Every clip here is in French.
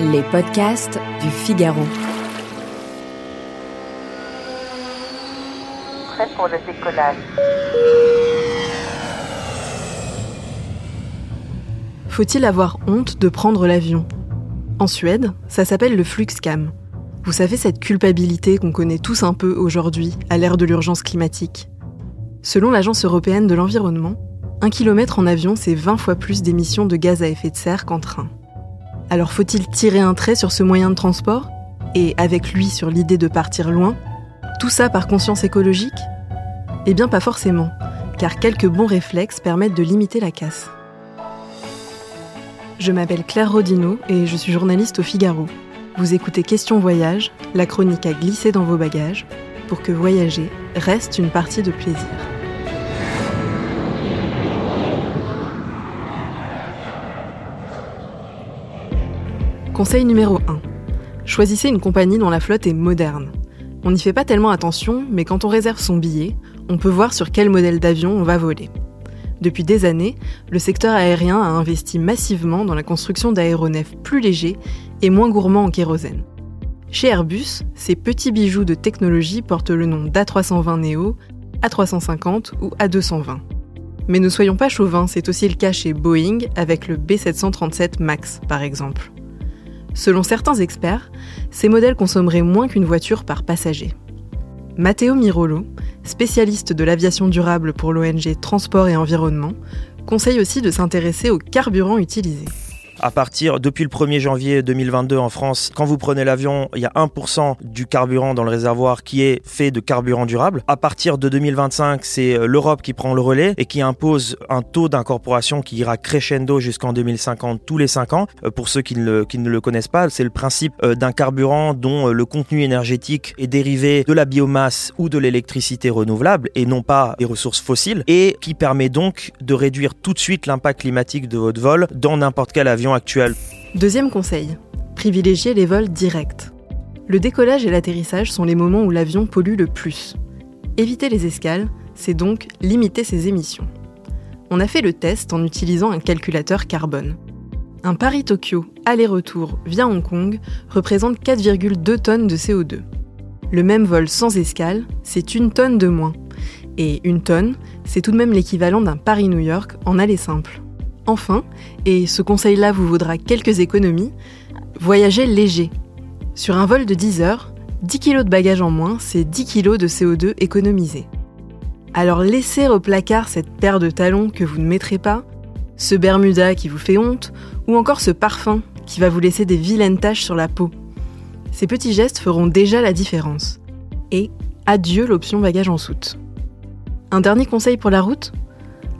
Les podcasts du Figaro. Prêt pour le décollage. Faut-il avoir honte de prendre l'avion? En Suède, ça s'appelle le Fluxcam. Vous savez cette culpabilité qu'on connaît tous un peu aujourd'hui à l'ère de l'urgence climatique? Selon l'Agence européenne de l'environnement, un kilomètre en avion, c'est 20 fois plus d'émissions de gaz à effet de serre qu'en train. Alors faut-il tirer un trait sur ce moyen de transport? Et avec lui sur l'idée de partir loin? Tout ça par conscience écologique? Eh bien pas forcément, car quelques bons réflexes permettent de limiter la casse. Je m'appelle Claire Rodino et je suis journaliste au Figaro. Vous écoutez Question Voyage, la chronique à glisser dans vos bagages, pour que voyager reste une partie de plaisir. Conseil numéro 1. Choisissez une compagnie dont la flotte est moderne. On n'y fait pas tellement attention, mais quand on réserve son billet, on peut voir sur quel modèle d'avion on va voler. Depuis des années, le secteur aérien a investi massivement dans la construction d'aéronefs plus légers et moins gourmands en kérosène. Chez Airbus, ces petits bijoux de technologie portent le nom d'A320 Neo, A350 ou A220. Mais ne soyons pas chauvins, c'est aussi le cas chez Boeing avec le B737 MAX par exemple. Selon certains experts, ces modèles consommeraient moins qu'une voiture par passager. Matteo Mirolo, spécialiste de l'aviation durable pour l'ONG Transport et Environnement, conseille aussi de s'intéresser au carburant utilisé à partir depuis le 1er janvier 2022 en France, quand vous prenez l'avion, il y a 1% du carburant dans le réservoir qui est fait de carburant durable. À partir de 2025, c'est euh, l'Europe qui prend le relais et qui impose un taux d'incorporation qui ira crescendo jusqu'en 2050 tous les 5 ans. Euh, pour ceux qui ne le, qui ne le connaissent pas, c'est le principe euh, d'un carburant dont le contenu énergétique est dérivé de la biomasse ou de l'électricité renouvelable et non pas des ressources fossiles et qui permet donc de réduire tout de suite l'impact climatique de votre vol dans n'importe quel avion Deuxième conseil, privilégiez les vols directs. Le décollage et l'atterrissage sont les moments où l'avion pollue le plus. Éviter les escales, c'est donc limiter ses émissions. On a fait le test en utilisant un calculateur carbone. Un Paris-Tokyo aller-retour via Hong Kong représente 4,2 tonnes de CO2. Le même vol sans escale, c'est une tonne de moins. Et une tonne, c'est tout de même l'équivalent d'un Paris-New York en aller simple. Enfin, et ce conseil-là vous vaudra quelques économies, voyagez léger. Sur un vol de 10 heures, 10 kg de bagages en moins, c'est 10 kg de CO2 économisés. Alors laissez au placard cette paire de talons que vous ne mettrez pas, ce Bermuda qui vous fait honte, ou encore ce parfum qui va vous laisser des vilaines taches sur la peau. Ces petits gestes feront déjà la différence. Et adieu l'option bagage en soute. Un dernier conseil pour la route?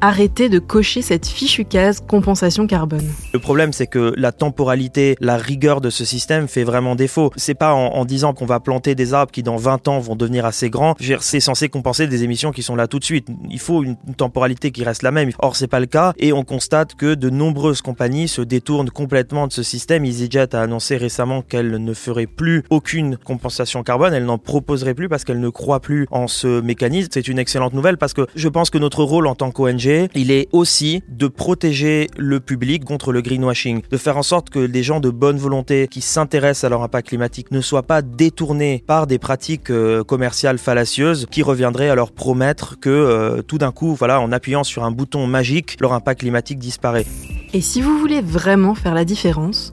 Arrêtez de cocher cette fichue case compensation carbone. Le problème, c'est que la temporalité, la rigueur de ce système fait vraiment défaut. C'est pas en, disant qu'on va planter des arbres qui dans 20 ans vont devenir assez grands. C'est censé compenser des émissions qui sont là tout de suite. Il faut une, temporalité qui reste la même. Or, c'est pas le cas et on constate que de nombreuses compagnies se détournent complètement de ce système. EasyJet a annoncé récemment qu'elle ne ferait plus aucune compensation carbone. Elle n'en proposerait plus parce qu'elle ne croit plus en ce mécanisme. C'est une excellente nouvelle parce que je pense que notre rôle en tant qu'ONG il est aussi de protéger le public contre le greenwashing, de faire en sorte que les gens de bonne volonté qui s'intéressent à leur impact climatique ne soient pas détournés par des pratiques euh, commerciales fallacieuses qui reviendraient à leur promettre que euh, tout d'un coup, voilà, en appuyant sur un bouton magique, leur impact climatique disparaît. Et si vous voulez vraiment faire la différence,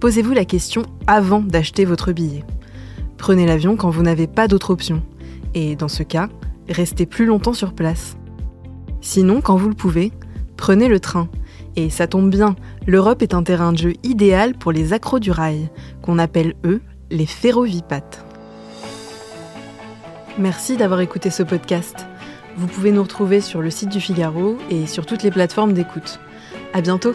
posez-vous la question avant d'acheter votre billet. Prenez l'avion quand vous n'avez pas d'autre option. Et dans ce cas, restez plus longtemps sur place. Sinon, quand vous le pouvez, prenez le train. Et ça tombe bien, l'Europe est un terrain de jeu idéal pour les accros du rail, qu'on appelle eux les ferrovipates. Merci d'avoir écouté ce podcast. Vous pouvez nous retrouver sur le site du Figaro et sur toutes les plateformes d'écoute. À bientôt!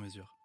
mesure.